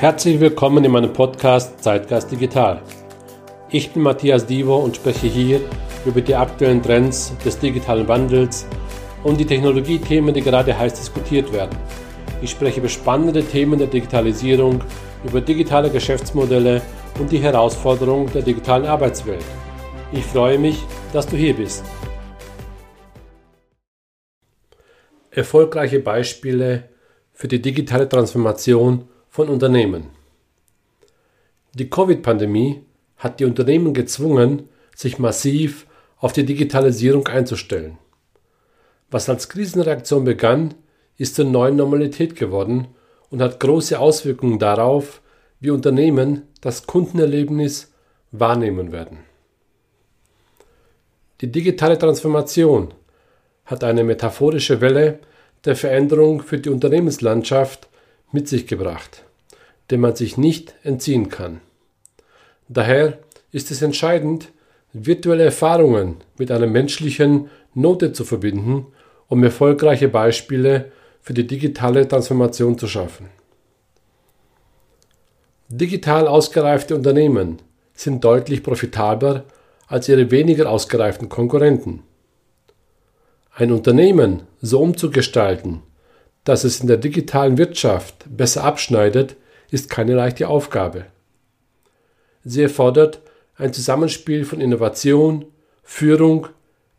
Herzlich willkommen in meinem Podcast Zeitgeist Digital. Ich bin Matthias Divo und spreche hier über die aktuellen Trends des digitalen Wandels und die Technologiethemen, die gerade heiß diskutiert werden. Ich spreche über spannende Themen der Digitalisierung, über digitale Geschäftsmodelle und die Herausforderungen der digitalen Arbeitswelt. Ich freue mich, dass du hier bist. Erfolgreiche Beispiele für die digitale Transformation von Unternehmen. Die Covid-Pandemie hat die Unternehmen gezwungen, sich massiv auf die Digitalisierung einzustellen. Was als Krisenreaktion begann, ist zur neuen Normalität geworden und hat große Auswirkungen darauf, wie Unternehmen das Kundenerlebnis wahrnehmen werden. Die digitale Transformation hat eine metaphorische Welle der Veränderung für die Unternehmenslandschaft mit sich gebracht, der man sich nicht entziehen kann. Daher ist es entscheidend, virtuelle Erfahrungen mit einer menschlichen Note zu verbinden, um erfolgreiche Beispiele für die digitale Transformation zu schaffen. Digital ausgereifte Unternehmen sind deutlich profitabler als ihre weniger ausgereiften Konkurrenten. Ein Unternehmen so umzugestalten, dass es in der digitalen Wirtschaft besser abschneidet, ist keine leichte Aufgabe. Sie erfordert ein Zusammenspiel von Innovation, Führung,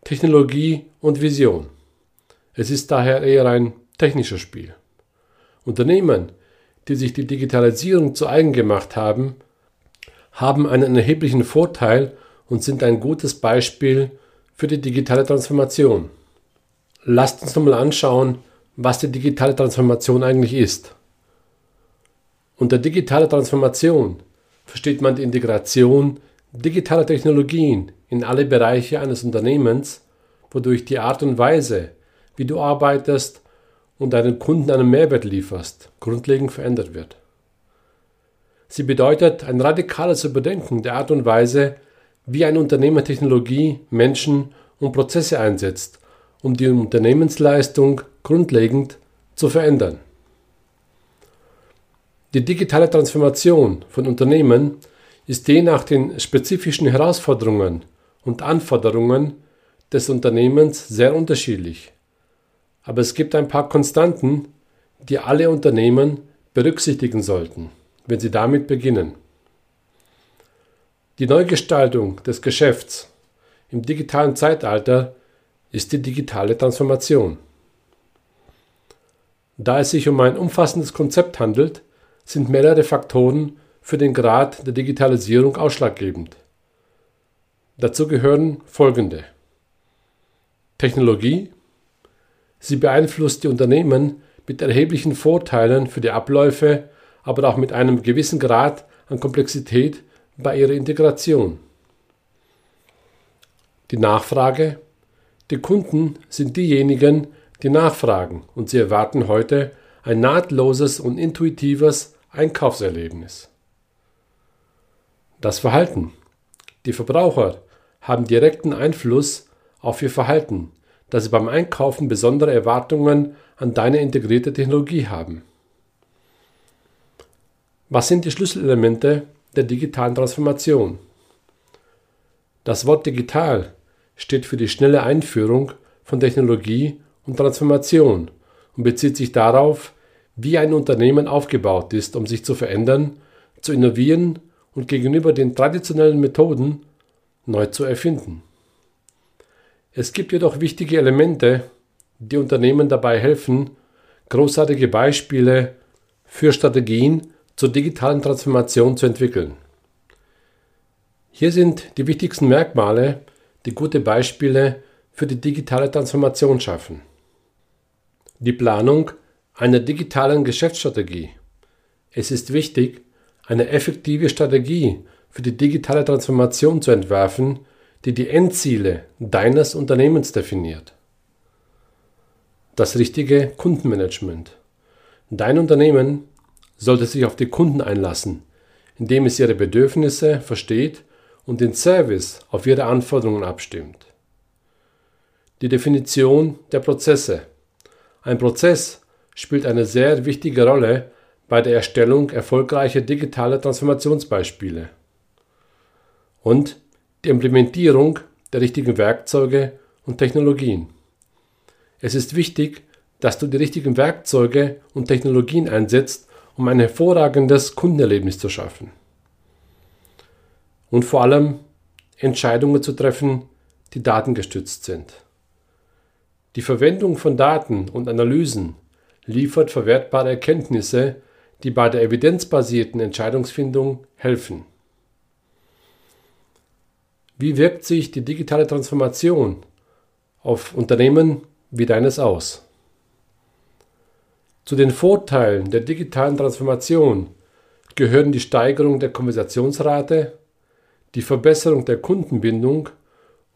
Technologie und Vision. Es ist daher eher ein technisches Spiel. Unternehmen, die sich die Digitalisierung zu eigen gemacht haben, haben einen erheblichen Vorteil und sind ein gutes Beispiel für die digitale Transformation. Lasst uns nochmal anschauen, was die digitale Transformation eigentlich ist. Unter digitaler Transformation versteht man die Integration digitaler Technologien in alle Bereiche eines Unternehmens, wodurch die Art und Weise, wie du arbeitest und deinen Kunden einen Mehrwert lieferst, grundlegend verändert wird. Sie bedeutet ein radikales Überdenken der Art und Weise, wie ein Unternehmer Technologie, Menschen und Prozesse einsetzt, um die Unternehmensleistung grundlegend zu verändern. Die digitale Transformation von Unternehmen ist je nach den spezifischen Herausforderungen und Anforderungen des Unternehmens sehr unterschiedlich. Aber es gibt ein paar Konstanten, die alle Unternehmen berücksichtigen sollten, wenn sie damit beginnen. Die Neugestaltung des Geschäfts im digitalen Zeitalter ist die digitale Transformation. Da es sich um ein umfassendes Konzept handelt, sind mehrere Faktoren für den Grad der Digitalisierung ausschlaggebend. Dazu gehören folgende. Technologie. Sie beeinflusst die Unternehmen mit erheblichen Vorteilen für die Abläufe, aber auch mit einem gewissen Grad an Komplexität bei ihrer Integration. Die Nachfrage. Die Kunden sind diejenigen, die nachfragen und sie erwarten heute ein nahtloses und intuitives Einkaufserlebnis. Das Verhalten. Die Verbraucher haben direkten Einfluss auf ihr Verhalten, da sie beim Einkaufen besondere Erwartungen an deine integrierte Technologie haben. Was sind die Schlüsselelemente der digitalen Transformation? Das Wort digital steht für die schnelle Einführung von Technologie und Transformation und bezieht sich darauf, wie ein Unternehmen aufgebaut ist, um sich zu verändern, zu innovieren und gegenüber den traditionellen Methoden neu zu erfinden. Es gibt jedoch wichtige Elemente, die Unternehmen dabei helfen, großartige Beispiele für Strategien zur digitalen Transformation zu entwickeln. Hier sind die wichtigsten Merkmale, die gute Beispiele für die digitale Transformation schaffen. Die Planung einer digitalen Geschäftsstrategie. Es ist wichtig, eine effektive Strategie für die digitale Transformation zu entwerfen, die die Endziele deines Unternehmens definiert. Das richtige Kundenmanagement. Dein Unternehmen sollte sich auf die Kunden einlassen, indem es ihre Bedürfnisse versteht und den Service auf ihre Anforderungen abstimmt. Die Definition der Prozesse. Ein Prozess spielt eine sehr wichtige Rolle bei der Erstellung erfolgreicher digitaler Transformationsbeispiele und die Implementierung der richtigen Werkzeuge und Technologien. Es ist wichtig, dass du die richtigen Werkzeuge und Technologien einsetzt, um ein hervorragendes Kundenerlebnis zu schaffen. Und vor allem Entscheidungen zu treffen, die datengestützt sind. Die Verwendung von Daten und Analysen liefert verwertbare Erkenntnisse, die bei der evidenzbasierten Entscheidungsfindung helfen. Wie wirkt sich die digitale Transformation auf Unternehmen wie deines aus? Zu den Vorteilen der digitalen Transformation gehören die Steigerung der Konversationsrate, die Verbesserung der Kundenbindung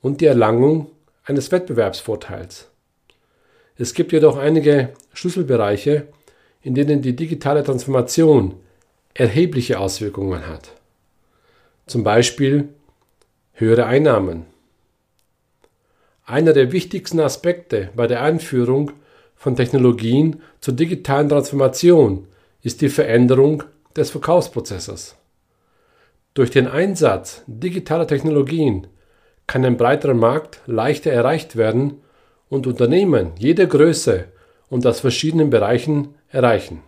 und die Erlangung eines Wettbewerbsvorteils. Es gibt jedoch einige Schlüsselbereiche, in denen die digitale Transformation erhebliche Auswirkungen hat. Zum Beispiel höhere Einnahmen. Einer der wichtigsten Aspekte bei der Einführung von Technologien zur digitalen Transformation ist die Veränderung des Verkaufsprozesses. Durch den Einsatz digitaler Technologien kann ein breiterer Markt leichter erreicht werden und Unternehmen jeder Größe und aus verschiedenen Bereichen erreichen.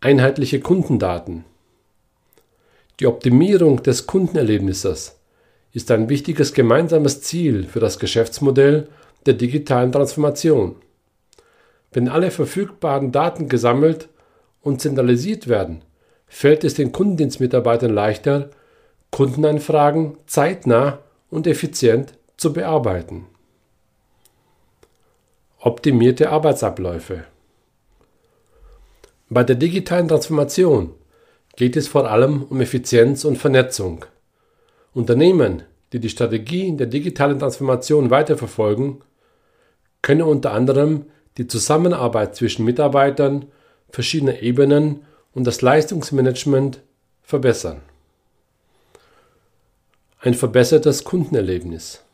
Einheitliche Kundendaten. Die Optimierung des Kundenerlebnisses ist ein wichtiges gemeinsames Ziel für das Geschäftsmodell der digitalen Transformation. Wenn alle verfügbaren Daten gesammelt und zentralisiert werden, fällt es den Kundendienstmitarbeitern leichter, Kundenanfragen zeitnah und effizient zu bearbeiten. Optimierte Arbeitsabläufe. Bei der digitalen Transformation geht es vor allem um Effizienz und Vernetzung. Unternehmen, die die Strategie der digitalen Transformation weiterverfolgen, können unter anderem die Zusammenarbeit zwischen Mitarbeitern verschiedener Ebenen und das Leistungsmanagement verbessern. Ein verbessertes Kundenerlebnis.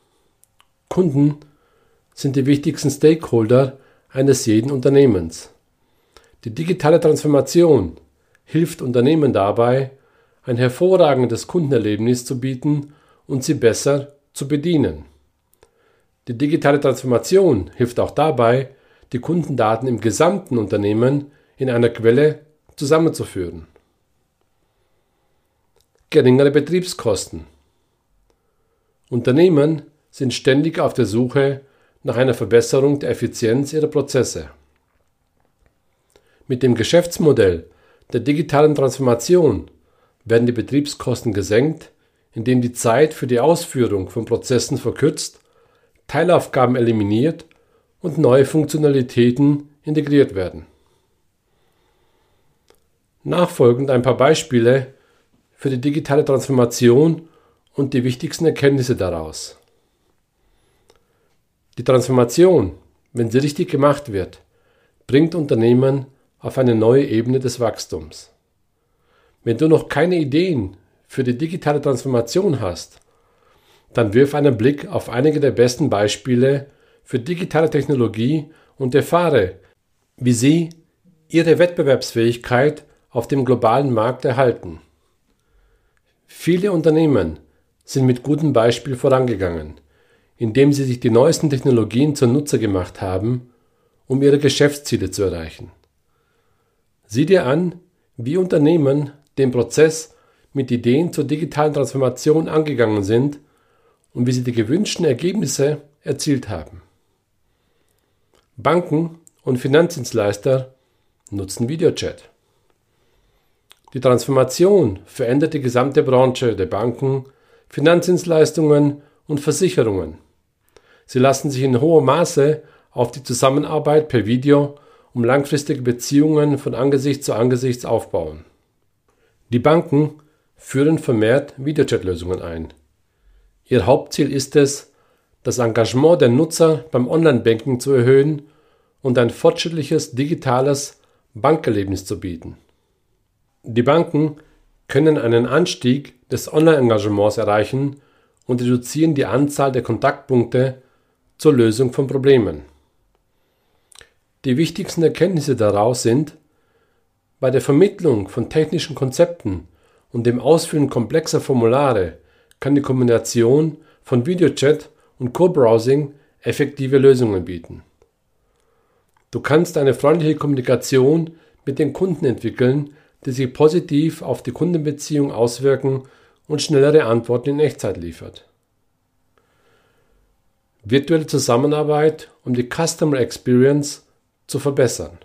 Kunden sind die wichtigsten Stakeholder eines jeden Unternehmens. Die digitale Transformation hilft Unternehmen dabei, ein hervorragendes Kundenerlebnis zu bieten und sie besser zu bedienen. Die digitale Transformation hilft auch dabei, die Kundendaten im gesamten Unternehmen in einer Quelle zusammenzuführen. Geringere Betriebskosten. Unternehmen sind ständig auf der Suche nach einer Verbesserung der Effizienz ihrer Prozesse. Mit dem Geschäftsmodell der digitalen Transformation werden die Betriebskosten gesenkt, indem die Zeit für die Ausführung von Prozessen verkürzt, Teilaufgaben eliminiert und neue Funktionalitäten integriert werden. Nachfolgend ein paar Beispiele für die digitale Transformation und die wichtigsten Erkenntnisse daraus. Die Transformation, wenn sie richtig gemacht wird, bringt Unternehmen auf eine neue Ebene des Wachstums. Wenn du noch keine Ideen für die digitale Transformation hast, dann wirf einen Blick auf einige der besten Beispiele für digitale Technologie und erfahre, wie sie ihre Wettbewerbsfähigkeit auf dem globalen Markt erhalten. Viele Unternehmen sind mit gutem Beispiel vorangegangen, indem sie sich die neuesten Technologien zunutze gemacht haben, um ihre Geschäftsziele zu erreichen. Sieh dir an, wie Unternehmen den Prozess mit Ideen zur digitalen Transformation angegangen sind und wie sie die gewünschten Ergebnisse erzielt haben. Banken und Finanzdienstleister nutzen Videochat. Die Transformation verändert die gesamte Branche der Banken, Finanzdienstleistungen und Versicherungen. Sie lassen sich in hohem Maße auf die Zusammenarbeit per Video um langfristige Beziehungen von Angesicht zu Angesicht aufbauen. Die Banken führen vermehrt Videochat-Lösungen ein. Ihr Hauptziel ist es, das Engagement der Nutzer beim Online-Banking zu erhöhen und ein fortschrittliches digitales Bankerlebnis zu bieten. Die Banken können einen Anstieg des Online-Engagements erreichen und reduzieren die Anzahl der Kontaktpunkte zur Lösung von Problemen. Die wichtigsten Erkenntnisse daraus sind, Bei der Vermittlung von technischen Konzepten und dem Ausfüllen komplexer Formulare kann die Kombination von Videochat und Co-Browsing effektive Lösungen bieten. Du kannst eine freundliche Kommunikation mit den Kunden entwickeln, die sich positiv auf die Kundenbeziehung auswirken und schnellere Antworten in Echtzeit liefert. Virtuelle Zusammenarbeit, um die Customer Experience zu verbessern.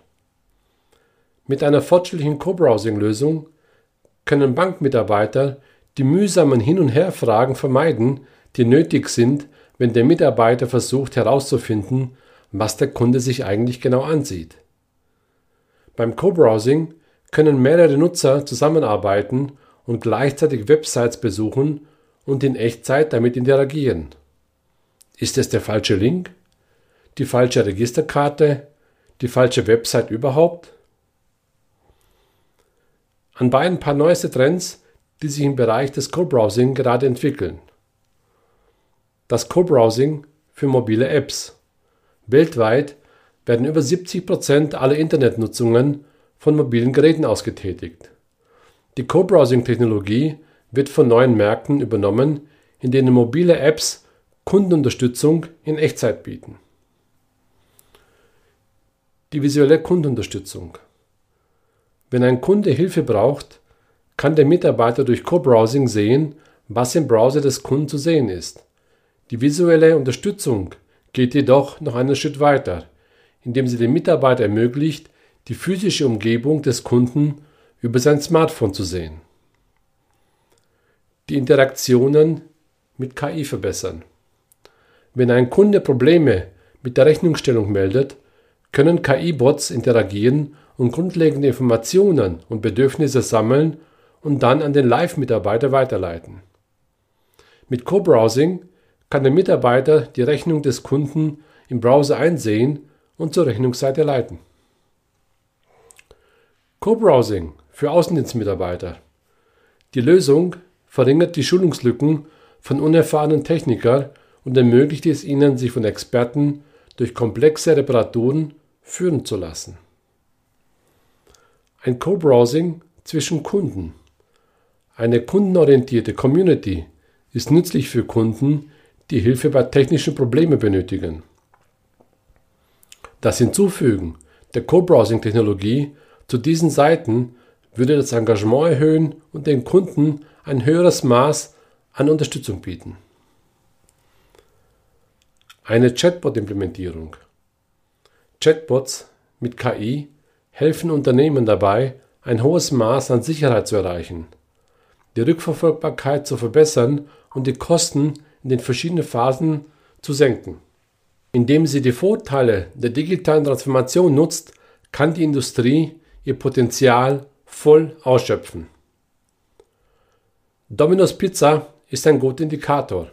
Mit einer fortschrittlichen Co-Browsing-Lösung können Bankmitarbeiter die mühsamen Hin- und Herfragen vermeiden, die nötig sind, wenn der Mitarbeiter versucht herauszufinden, was der Kunde sich eigentlich genau ansieht. Beim Co-Browsing können mehrere Nutzer zusammenarbeiten und gleichzeitig Websites besuchen und in Echtzeit damit interagieren. Ist es der falsche Link? Die falsche Registerkarte? Die falsche Website überhaupt? Anbei ein paar neueste Trends, die sich im Bereich des Co-Browsing gerade entwickeln. Das Co-Browsing für mobile Apps. Weltweit werden über 70 Prozent aller Internetnutzungen von mobilen Geräten ausgetätigt. Die Co-Browsing-Technologie wird von neuen Märkten übernommen, in denen mobile Apps Kundenunterstützung in Echtzeit bieten. Die visuelle Kundenunterstützung. Wenn ein Kunde Hilfe braucht, kann der Mitarbeiter durch Co-Browsing sehen, was im Browser des Kunden zu sehen ist. Die visuelle Unterstützung geht jedoch noch einen Schritt weiter, indem sie dem Mitarbeiter ermöglicht, die physische Umgebung des Kunden über sein Smartphone zu sehen. Die Interaktionen mit KI verbessern. Wenn ein Kunde Probleme mit der Rechnungsstellung meldet, können KI-Bots interagieren und grundlegende Informationen und Bedürfnisse sammeln und dann an den Live-Mitarbeiter weiterleiten. Mit Co-Browsing kann der Mitarbeiter die Rechnung des Kunden im Browser einsehen und zur Rechnungsseite leiten. Co-Browsing für Außendienstmitarbeiter. Die Lösung verringert die Schulungslücken von unerfahrenen Technikern und ermöglicht es ihnen, sich von Experten durch komplexe Reparaturen führen zu lassen. Ein Co-Browsing zwischen Kunden. Eine kundenorientierte Community ist nützlich für Kunden, die Hilfe bei technischen Problemen benötigen. Das Hinzufügen der Co-Browsing-Technologie zu diesen Seiten würde das Engagement erhöhen und den Kunden ein höheres Maß an Unterstützung bieten. Eine Chatbot-Implementierung. Chatbots mit KI helfen Unternehmen dabei, ein hohes Maß an Sicherheit zu erreichen, die Rückverfolgbarkeit zu verbessern und die Kosten in den verschiedenen Phasen zu senken. Indem sie die Vorteile der digitalen Transformation nutzt, kann die Industrie ihr Potenzial voll ausschöpfen. Domino's Pizza ist ein guter Indikator.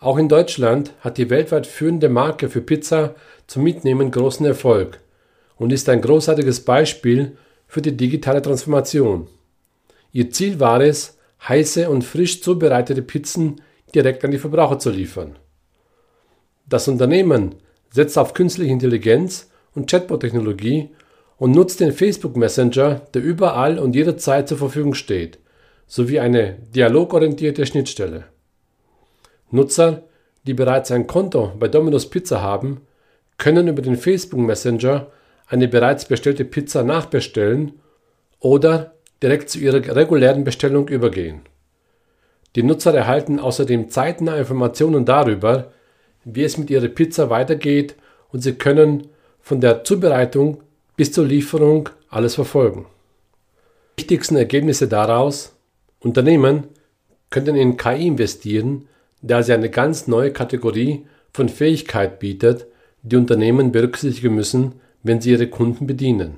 Auch in Deutschland hat die weltweit führende Marke für Pizza zum Mitnehmen großen Erfolg und ist ein großartiges Beispiel für die digitale Transformation. Ihr Ziel war es, heiße und frisch zubereitete Pizzen direkt an die Verbraucher zu liefern. Das Unternehmen setzt auf künstliche Intelligenz und Chatbot-Technologie und nutzt den Facebook Messenger, der überall und jederzeit zur Verfügung steht, sowie eine dialogorientierte Schnittstelle. Nutzer, die bereits ein Konto bei Domino's Pizza haben, können über den Facebook Messenger eine bereits bestellte Pizza nachbestellen oder direkt zu ihrer regulären Bestellung übergehen. Die Nutzer erhalten außerdem zeitnah Informationen darüber, wie es mit ihrer Pizza weitergeht und sie können von der Zubereitung bis zur Lieferung alles verfolgen. Die wichtigsten Ergebnisse daraus Unternehmen könnten in KI investieren, da sie eine ganz neue Kategorie von Fähigkeit bietet, die Unternehmen berücksichtigen müssen, wenn sie ihre Kunden bedienen.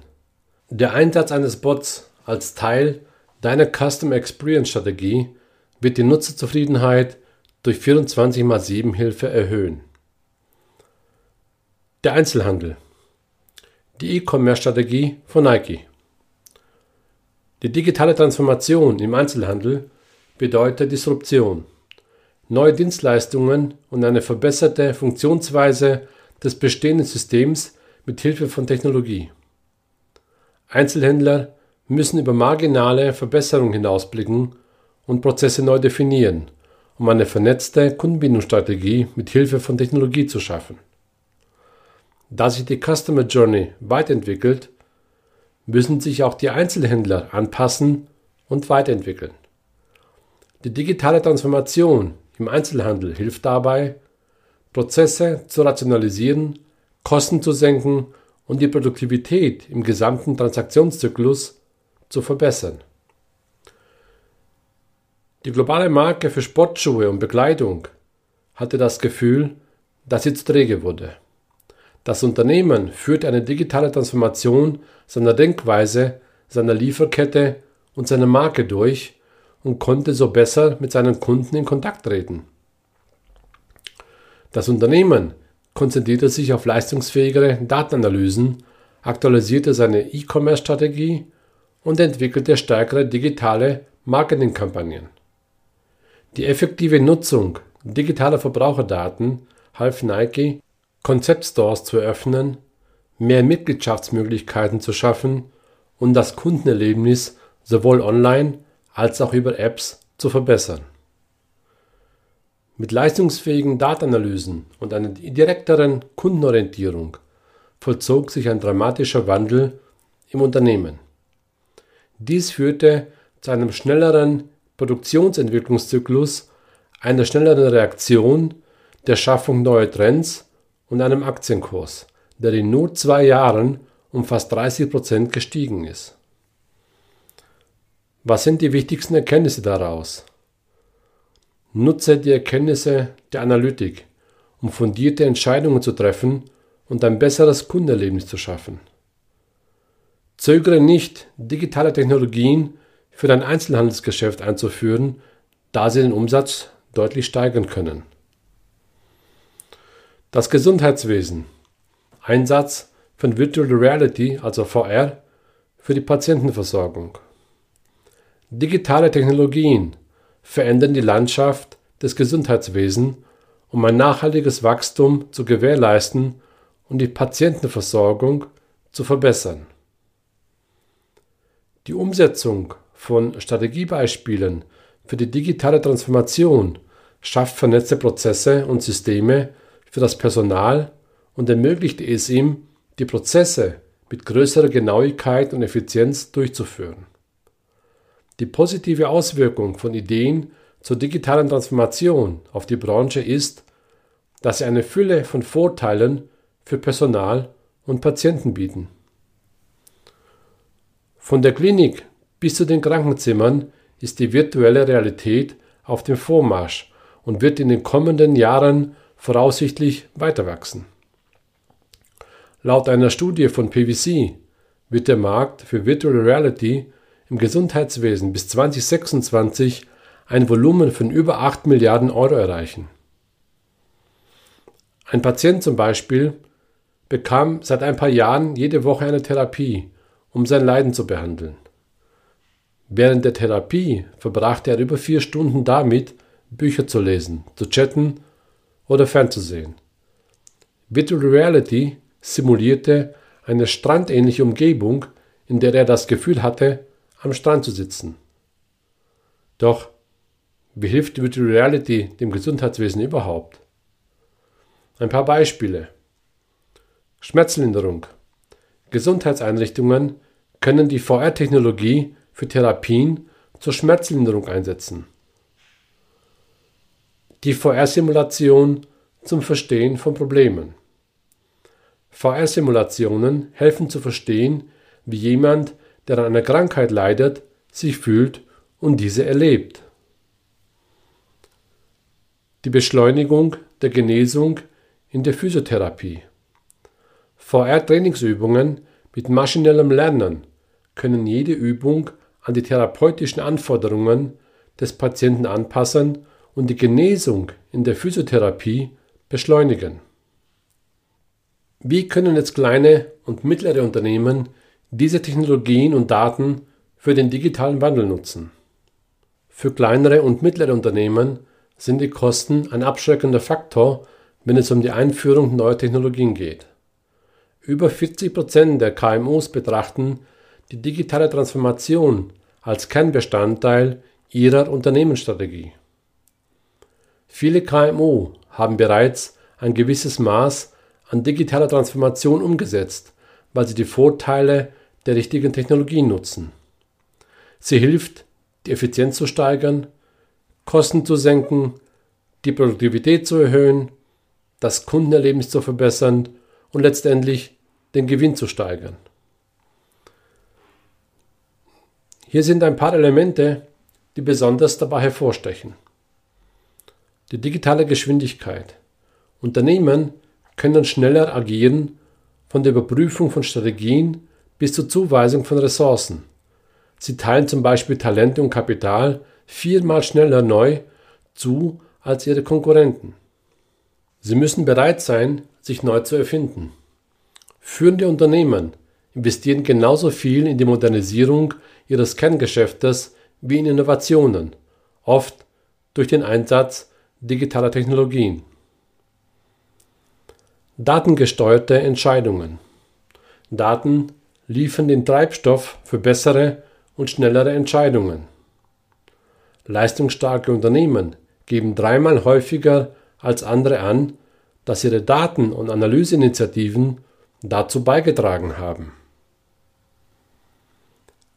Der Einsatz eines Bots als Teil deiner Custom Experience Strategie wird die Nutzerzufriedenheit durch 24x7 Hilfe erhöhen. Der Einzelhandel. Die E-Commerce-Strategie von Nike. Die digitale Transformation im Einzelhandel bedeutet Disruption neue Dienstleistungen und eine verbesserte Funktionsweise des bestehenden Systems mit Hilfe von Technologie. Einzelhändler müssen über marginale Verbesserungen hinausblicken und Prozesse neu definieren, um eine vernetzte Kundenbindungsstrategie mit Hilfe von Technologie zu schaffen. Da sich die Customer Journey weiterentwickelt, müssen sich auch die Einzelhändler anpassen und weiterentwickeln. Die digitale Transformation im Einzelhandel hilft dabei, Prozesse zu rationalisieren, Kosten zu senken und die Produktivität im gesamten Transaktionszyklus zu verbessern. Die globale Marke für Sportschuhe und Bekleidung hatte das Gefühl, dass sie zu träge wurde. Das Unternehmen führte eine digitale Transformation seiner Denkweise, seiner Lieferkette und seiner Marke durch und konnte so besser mit seinen Kunden in Kontakt treten. Das Unternehmen konzentrierte sich auf leistungsfähigere Datenanalysen, aktualisierte seine E-Commerce-Strategie und entwickelte stärkere digitale Marketingkampagnen. Die effektive Nutzung digitaler Verbraucherdaten half Nike, Konzeptstores zu eröffnen, mehr Mitgliedschaftsmöglichkeiten zu schaffen und das Kundenerlebnis sowohl online als auch über Apps zu verbessern. Mit leistungsfähigen Datenanalysen und einer direkteren Kundenorientierung vollzog sich ein dramatischer Wandel im Unternehmen. Dies führte zu einem schnelleren Produktionsentwicklungszyklus, einer schnelleren Reaktion, der Schaffung neuer Trends und einem Aktienkurs, der in nur zwei Jahren um fast 30 Prozent gestiegen ist. Was sind die wichtigsten Erkenntnisse daraus? Nutze die Erkenntnisse der Analytik, um fundierte Entscheidungen zu treffen und ein besseres Kundenerlebnis zu schaffen. Zögere nicht, digitale Technologien für dein Einzelhandelsgeschäft einzuführen, da sie den Umsatz deutlich steigern können. Das Gesundheitswesen. Einsatz von Virtual Reality, also VR, für die Patientenversorgung. Digitale Technologien verändern die Landschaft des Gesundheitswesens, um ein nachhaltiges Wachstum zu gewährleisten und die Patientenversorgung zu verbessern. Die Umsetzung von Strategiebeispielen für die digitale Transformation schafft vernetzte Prozesse und Systeme für das Personal und ermöglicht es ihm, die Prozesse mit größerer Genauigkeit und Effizienz durchzuführen. Die positive Auswirkung von Ideen zur digitalen Transformation auf die Branche ist, dass sie eine Fülle von Vorteilen für Personal und Patienten bieten. Von der Klinik bis zu den Krankenzimmern ist die virtuelle Realität auf dem Vormarsch und wird in den kommenden Jahren voraussichtlich weiter wachsen. Laut einer Studie von PwC wird der Markt für Virtual Reality im Gesundheitswesen bis 2026 ein Volumen von über 8 Milliarden Euro erreichen. Ein Patient zum Beispiel bekam seit ein paar Jahren jede Woche eine Therapie, um sein Leiden zu behandeln. Während der Therapie verbrachte er über vier Stunden damit, Bücher zu lesen, zu chatten oder fernzusehen. Virtual Reality simulierte eine strandähnliche Umgebung, in der er das Gefühl hatte, am Strand zu sitzen. Doch, wie hilft Virtual Reality dem Gesundheitswesen überhaupt? Ein paar Beispiele. Schmerzlinderung. Gesundheitseinrichtungen können die VR-Technologie für Therapien zur Schmerzlinderung einsetzen die VR-Simulation zum Verstehen von Problemen. VR-Simulationen helfen zu verstehen, wie jemand, der an einer Krankheit leidet, sich fühlt und diese erlebt. Die Beschleunigung der Genesung in der Physiotherapie. VR-Trainingsübungen mit maschinellem Lernen können jede Übung an die therapeutischen Anforderungen des Patienten anpassen und die Genesung in der Physiotherapie beschleunigen. Wie können jetzt kleine und mittlere Unternehmen diese Technologien und Daten für den digitalen Wandel nutzen? Für kleinere und mittlere Unternehmen sind die Kosten ein abschreckender Faktor, wenn es um die Einführung neuer Technologien geht. Über 40 Prozent der KMUs betrachten die digitale Transformation als Kernbestandteil ihrer Unternehmensstrategie. Viele KMU haben bereits ein gewisses Maß an digitaler Transformation umgesetzt, weil sie die Vorteile der richtigen Technologien nutzen. Sie hilft, die Effizienz zu steigern, Kosten zu senken, die Produktivität zu erhöhen, das Kundenerlebnis zu verbessern und letztendlich den Gewinn zu steigern. Hier sind ein paar Elemente, die besonders dabei hervorstechen. Die digitale Geschwindigkeit. Unternehmen können schneller agieren, von der Überprüfung von Strategien bis zur Zuweisung von Ressourcen. Sie teilen zum Beispiel Talente und Kapital viermal schneller neu zu als ihre Konkurrenten. Sie müssen bereit sein, sich neu zu erfinden. Führende Unternehmen investieren genauso viel in die Modernisierung ihres Kerngeschäftes wie in Innovationen, oft durch den Einsatz digitaler Technologien. Datengesteuerte Entscheidungen. Daten liefern den Treibstoff für bessere und schnellere Entscheidungen. Leistungsstarke Unternehmen geben dreimal häufiger als andere an, dass ihre Daten- und Analyseinitiativen dazu beigetragen haben.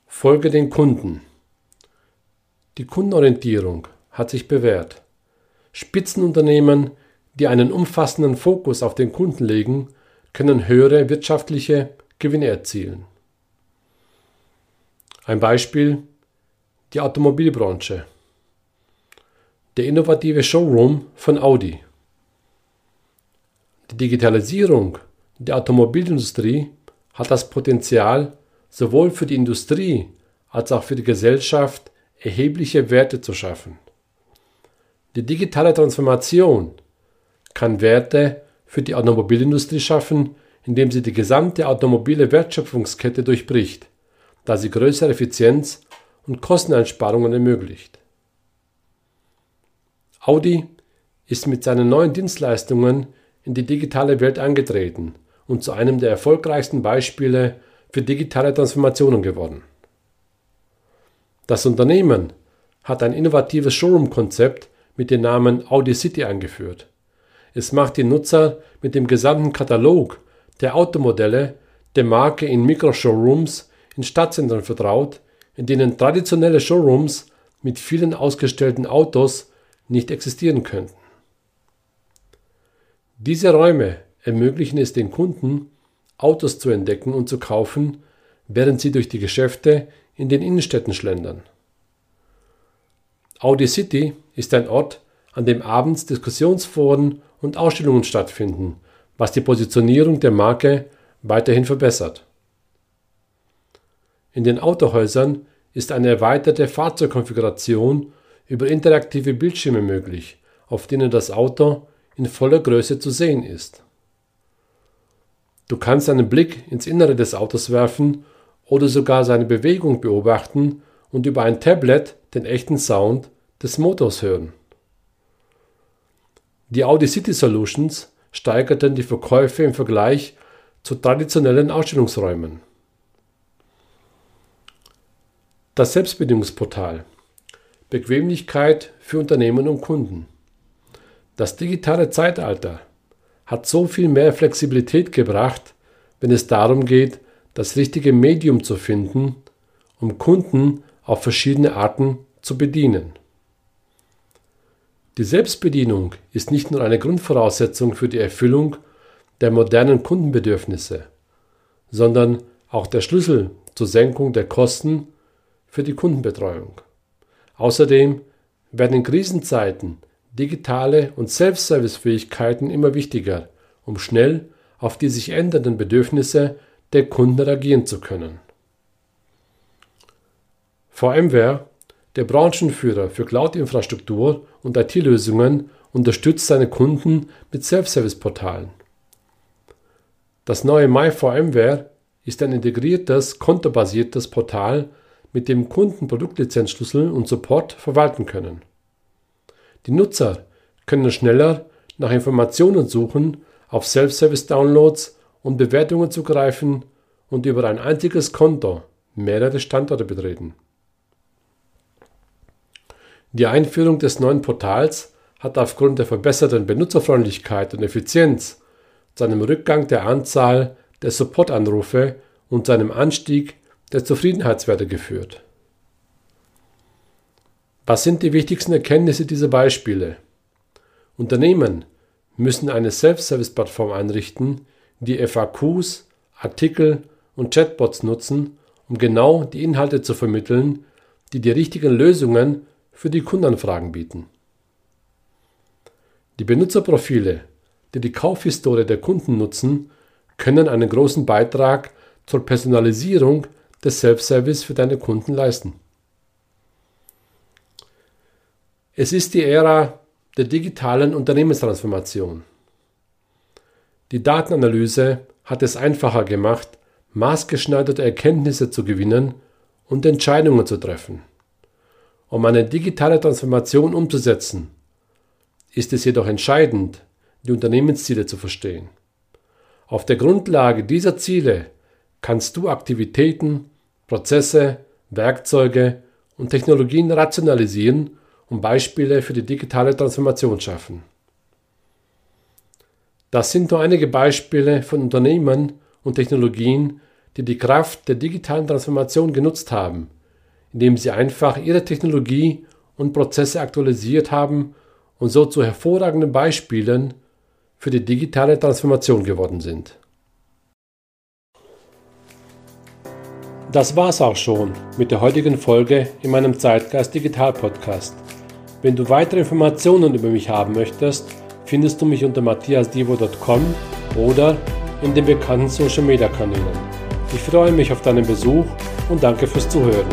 Folge den Kunden. Die Kundenorientierung hat sich bewährt. Spitzenunternehmen, die einen umfassenden Fokus auf den Kunden legen, können höhere wirtschaftliche Gewinne erzielen. Ein Beispiel die Automobilbranche. Der innovative Showroom von Audi. Die Digitalisierung der Automobilindustrie hat das Potenzial, sowohl für die Industrie als auch für die Gesellschaft erhebliche Werte zu schaffen. Die digitale Transformation kann Werte für die Automobilindustrie schaffen, indem sie die gesamte automobile Wertschöpfungskette durchbricht, da sie größere Effizienz und Kosteneinsparungen ermöglicht. Audi ist mit seinen neuen Dienstleistungen in die digitale Welt eingetreten und zu einem der erfolgreichsten Beispiele für digitale Transformationen geworden. Das Unternehmen hat ein innovatives Showroom-Konzept mit dem Namen Audi City eingeführt. Es macht die Nutzer mit dem gesamten Katalog der Automodelle der Marke in Mikroshowrooms in Stadtzentren vertraut, in denen traditionelle Showrooms mit vielen ausgestellten Autos nicht existieren könnten. Diese Räume ermöglichen es den Kunden, Autos zu entdecken und zu kaufen, während sie durch die Geschäfte in den Innenstädten schlendern. Audi City ist ein Ort, an dem abends Diskussionsforen und Ausstellungen stattfinden, was die Positionierung der Marke weiterhin verbessert. In den Autohäusern ist eine erweiterte Fahrzeugkonfiguration über interaktive Bildschirme möglich, auf denen das Auto in voller Größe zu sehen ist. Du kannst einen Blick ins Innere des Autos werfen oder sogar seine Bewegung beobachten und über ein Tablet den echten Sound des Motors hören. Die Audi City Solutions steigerten die Verkäufe im Vergleich zu traditionellen Ausstellungsräumen. Das Selbstbedienungsportal Bequemlichkeit für Unternehmen und Kunden. Das digitale Zeitalter hat so viel mehr Flexibilität gebracht, wenn es darum geht, das richtige Medium zu finden, um Kunden auf verschiedene Arten zu bedienen. Die Selbstbedienung ist nicht nur eine Grundvoraussetzung für die Erfüllung der modernen Kundenbedürfnisse, sondern auch der Schlüssel zur Senkung der Kosten für die Kundenbetreuung. Außerdem werden in Krisenzeiten digitale und Self-Service-Fähigkeiten immer wichtiger, um schnell auf die sich ändernden Bedürfnisse der Kunden reagieren zu können. VMware, der Branchenführer für Cloud-Infrastruktur und IT-Lösungen, unterstützt seine Kunden mit Self-Service-Portalen. Das neue MyVMware ist ein integriertes, kontobasiertes Portal, mit dem Kunden Produktlizenzschlüssel und Support verwalten können. Die Nutzer können schneller nach Informationen suchen, auf Self-Service-Downloads und Bewertungen zugreifen und über ein einziges Konto mehrere Standorte betreten. Die Einführung des neuen Portals hat aufgrund der verbesserten Benutzerfreundlichkeit und Effizienz zu einem Rückgang der Anzahl der Supportanrufe und zu einem Anstieg der Zufriedenheitswerte geführt. Was sind die wichtigsten Erkenntnisse dieser Beispiele? Unternehmen müssen eine Self-Service-Plattform einrichten, die FAQs, Artikel und Chatbots nutzen, um genau die Inhalte zu vermitteln, die die richtigen Lösungen für die Kundenanfragen bieten. Die Benutzerprofile, die die Kaufhistorie der Kunden nutzen, können einen großen Beitrag zur Personalisierung des Self-Service für deine Kunden leisten. Es ist die Ära der digitalen Unternehmenstransformation. Die Datenanalyse hat es einfacher gemacht, maßgeschneiderte Erkenntnisse zu gewinnen und Entscheidungen zu treffen. Um eine digitale Transformation umzusetzen, ist es jedoch entscheidend, die Unternehmensziele zu verstehen. Auf der Grundlage dieser Ziele kannst du Aktivitäten, Prozesse, Werkzeuge und Technologien rationalisieren und Beispiele für die digitale Transformation schaffen. Das sind nur einige Beispiele von Unternehmen und Technologien, die die Kraft der digitalen Transformation genutzt haben, indem sie einfach ihre Technologie und Prozesse aktualisiert haben und so zu hervorragenden Beispielen für die digitale Transformation geworden sind. Das war's auch schon mit der heutigen Folge in meinem Zeitgeist Digital Podcast. Wenn du weitere Informationen über mich haben möchtest, findest du mich unter matthiasdivo.com oder in den bekannten Social Media Kanälen. Ich freue mich auf deinen Besuch und danke fürs Zuhören.